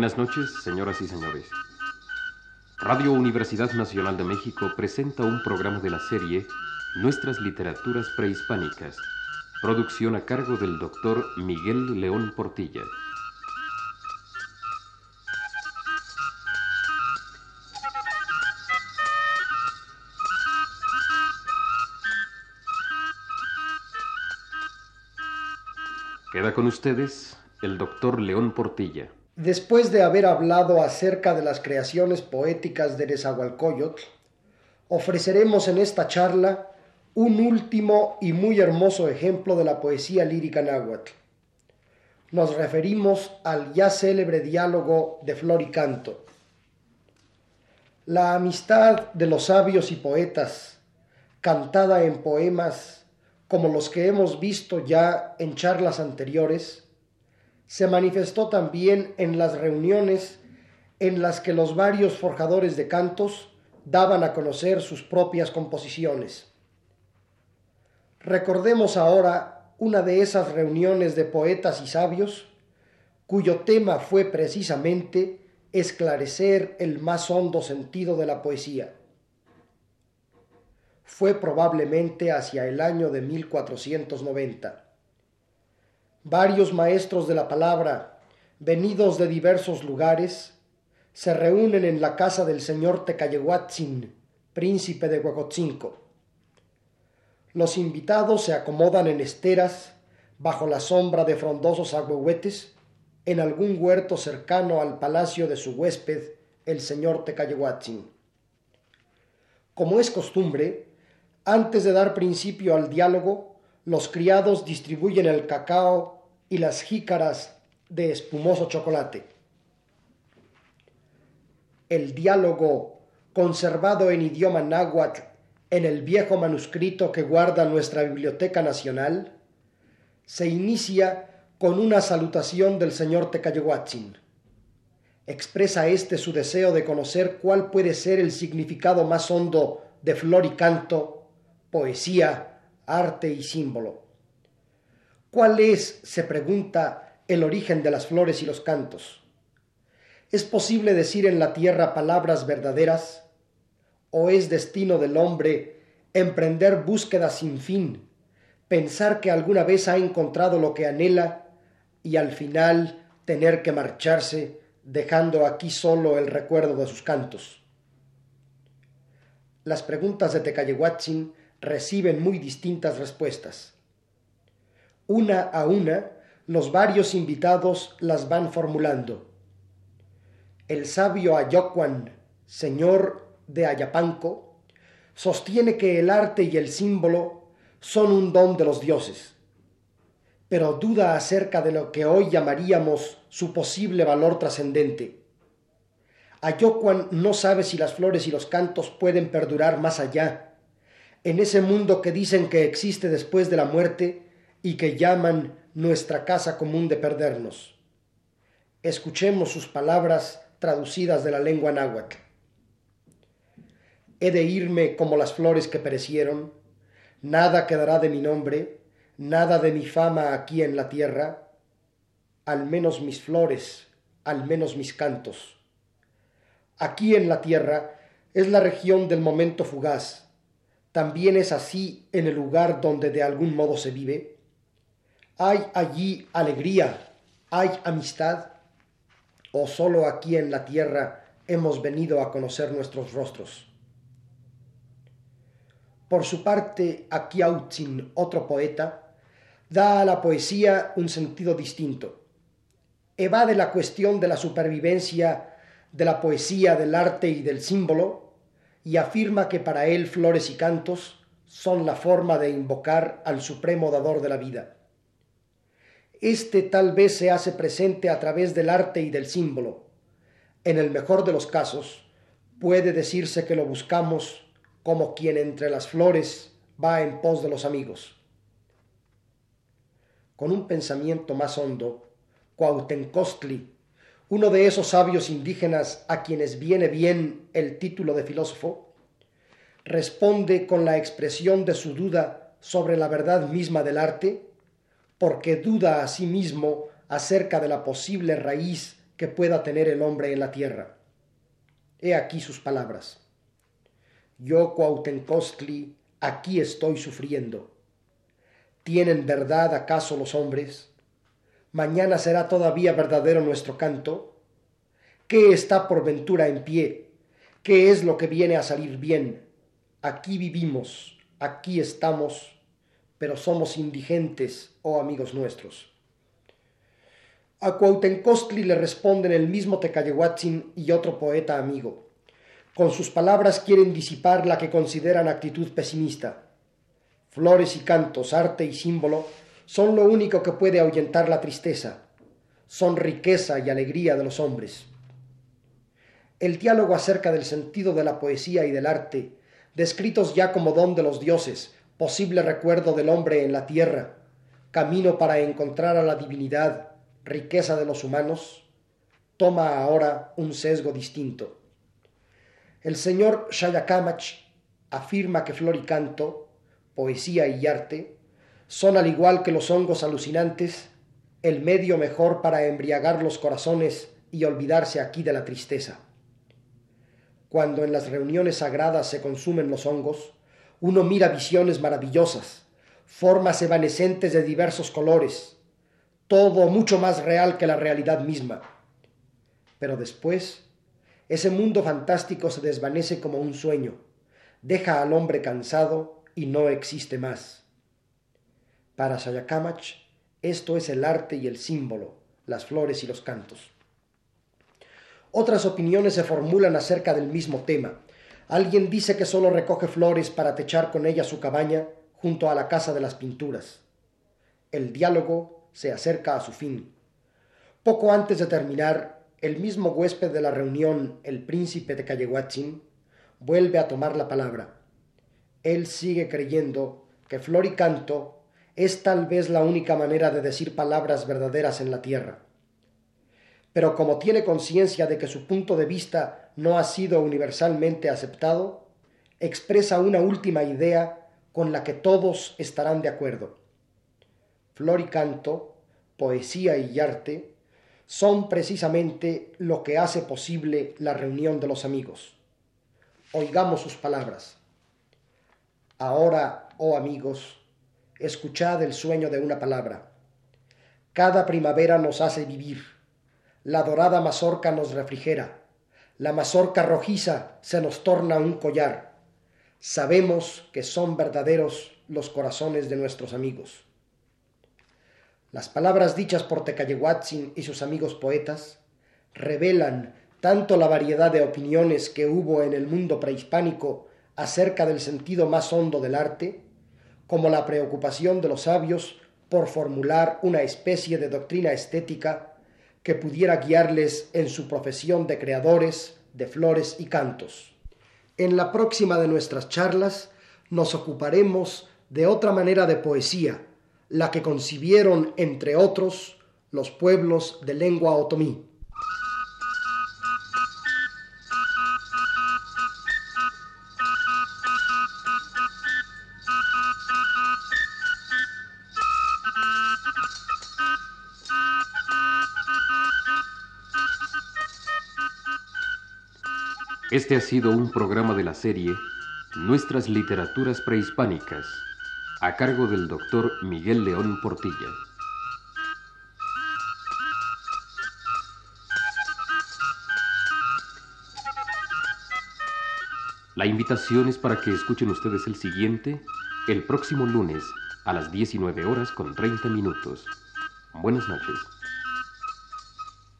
Buenas noches, señoras y señores. Radio Universidad Nacional de México presenta un programa de la serie Nuestras Literaturas Prehispánicas, producción a cargo del doctor Miguel León Portilla. Queda con ustedes el doctor León Portilla. Después de haber hablado acerca de las creaciones poéticas de Nezahualcóyotl, ofreceremos en esta charla un último y muy hermoso ejemplo de la poesía lírica náhuatl. Nos referimos al ya célebre diálogo de Flor y Canto. La amistad de los sabios y poetas, cantada en poemas como los que hemos visto ya en charlas anteriores, se manifestó también en las reuniones en las que los varios forjadores de cantos daban a conocer sus propias composiciones. Recordemos ahora una de esas reuniones de poetas y sabios cuyo tema fue precisamente esclarecer el más hondo sentido de la poesía. Fue probablemente hacia el año de 1490. Varios maestros de la palabra, venidos de diversos lugares, se reúnen en la casa del señor Tecayehuatzin, príncipe de Huacotzinco. Los invitados se acomodan en esteras, bajo la sombra de frondosos agüehuetes, en algún huerto cercano al palacio de su huésped, el señor Tecayehuatzin. Como es costumbre, antes de dar principio al diálogo, los criados distribuyen el cacao y las jícaras de espumoso chocolate. El diálogo, conservado en idioma náhuatl en el viejo manuscrito que guarda nuestra Biblioteca Nacional, se inicia con una salutación del señor Tecayehuatzin. Expresa éste su deseo de conocer cuál puede ser el significado más hondo de flor y canto, poesía, arte y símbolo. ¿Cuál es, se pregunta, el origen de las flores y los cantos? ¿Es posible decir en la tierra palabras verdaderas? ¿O es destino del hombre emprender búsqueda sin fin, pensar que alguna vez ha encontrado lo que anhela y al final tener que marcharse dejando aquí solo el recuerdo de sus cantos? Las preguntas de Tecayehuatzin reciben muy distintas respuestas. Una a una, los varios invitados las van formulando. El sabio Ayocuan, señor de Ayapanco, sostiene que el arte y el símbolo son un don de los dioses, pero duda acerca de lo que hoy llamaríamos su posible valor trascendente. Ayocuan no sabe si las flores y los cantos pueden perdurar más allá en ese mundo que dicen que existe después de la muerte y que llaman nuestra casa común de perdernos. Escuchemos sus palabras traducidas de la lengua náhuatl. He de irme como las flores que perecieron, nada quedará de mi nombre, nada de mi fama aquí en la tierra, al menos mis flores, al menos mis cantos. Aquí en la tierra es la región del momento fugaz, también es así en el lugar donde de algún modo se vive. ¿Hay allí alegría? ¿Hay amistad? ¿O solo aquí en la tierra hemos venido a conocer nuestros rostros? Por su parte, Akiautzin, otro poeta, da a la poesía un sentido distinto. Evade la cuestión de la supervivencia de la poesía, del arte y del símbolo y afirma que para él flores y cantos son la forma de invocar al supremo dador de la vida. Este tal vez se hace presente a través del arte y del símbolo. En el mejor de los casos, puede decirse que lo buscamos como quien entre las flores va en pos de los amigos. Con un pensamiento más hondo, Cuauhtencostli uno de esos sabios indígenas a quienes viene bien el título de filósofo, responde con la expresión de su duda sobre la verdad misma del arte, porque duda a sí mismo acerca de la posible raíz que pueda tener el hombre en la tierra. He aquí sus palabras. Yo, Cuautencostli, aquí estoy sufriendo. ¿Tienen verdad acaso los hombres? ¿Mañana será todavía verdadero nuestro canto? ¿Qué está por ventura en pie? ¿Qué es lo que viene a salir bien? Aquí vivimos, aquí estamos, pero somos indigentes, oh amigos nuestros. A Cuauhtencostli le responden el mismo Tecayehuatzin y otro poeta amigo. Con sus palabras quieren disipar la que consideran actitud pesimista. Flores y cantos, arte y símbolo son lo único que puede ahuyentar la tristeza. Son riqueza y alegría de los hombres. El diálogo acerca del sentido de la poesía y del arte, descritos ya como don de los dioses, posible recuerdo del hombre en la tierra, camino para encontrar a la divinidad, riqueza de los humanos, toma ahora un sesgo distinto. El señor Shayakamach afirma que flor y canto, poesía y arte, son al igual que los hongos alucinantes, el medio mejor para embriagar los corazones y olvidarse aquí de la tristeza. Cuando en las reuniones sagradas se consumen los hongos, uno mira visiones maravillosas, formas evanescentes de diversos colores, todo mucho más real que la realidad misma. Pero después, ese mundo fantástico se desvanece como un sueño, deja al hombre cansado y no existe más. Para Sayakamach, esto es el arte y el símbolo, las flores y los cantos. Otras opiniones se formulan acerca del mismo tema. Alguien dice que solo recoge flores para techar con ellas su cabaña junto a la casa de las pinturas. El diálogo se acerca a su fin. Poco antes de terminar, el mismo huésped de la reunión, el príncipe de Callehuachín, vuelve a tomar la palabra. Él sigue creyendo que flor y canto es tal vez la única manera de decir palabras verdaderas en la tierra. Pero como tiene conciencia de que su punto de vista no ha sido universalmente aceptado, expresa una última idea con la que todos estarán de acuerdo flor y canto, poesía y arte, son precisamente lo que hace posible la reunión de los amigos. Oigamos sus palabras. Ahora, oh amigos, escuchad el sueño de una palabra. Cada primavera nos hace vivir. La dorada mazorca nos refrigera. La mazorca rojiza se nos torna un collar. Sabemos que son verdaderos los corazones de nuestros amigos. Las palabras dichas por Tecayehuatzin y sus amigos poetas revelan tanto la variedad de opiniones que hubo en el mundo prehispánico acerca del sentido más hondo del arte, como la preocupación de los sabios por formular una especie de doctrina estética que pudiera guiarles en su profesión de creadores de flores y cantos. En la próxima de nuestras charlas nos ocuparemos de otra manera de poesía, la que concibieron, entre otros, los pueblos de lengua otomí. Este ha sido un programa de la serie Nuestras Literaturas Prehispánicas a cargo del doctor Miguel León Portilla. La invitación es para que escuchen ustedes el siguiente el próximo lunes a las 19 horas con 30 minutos. Buenas noches.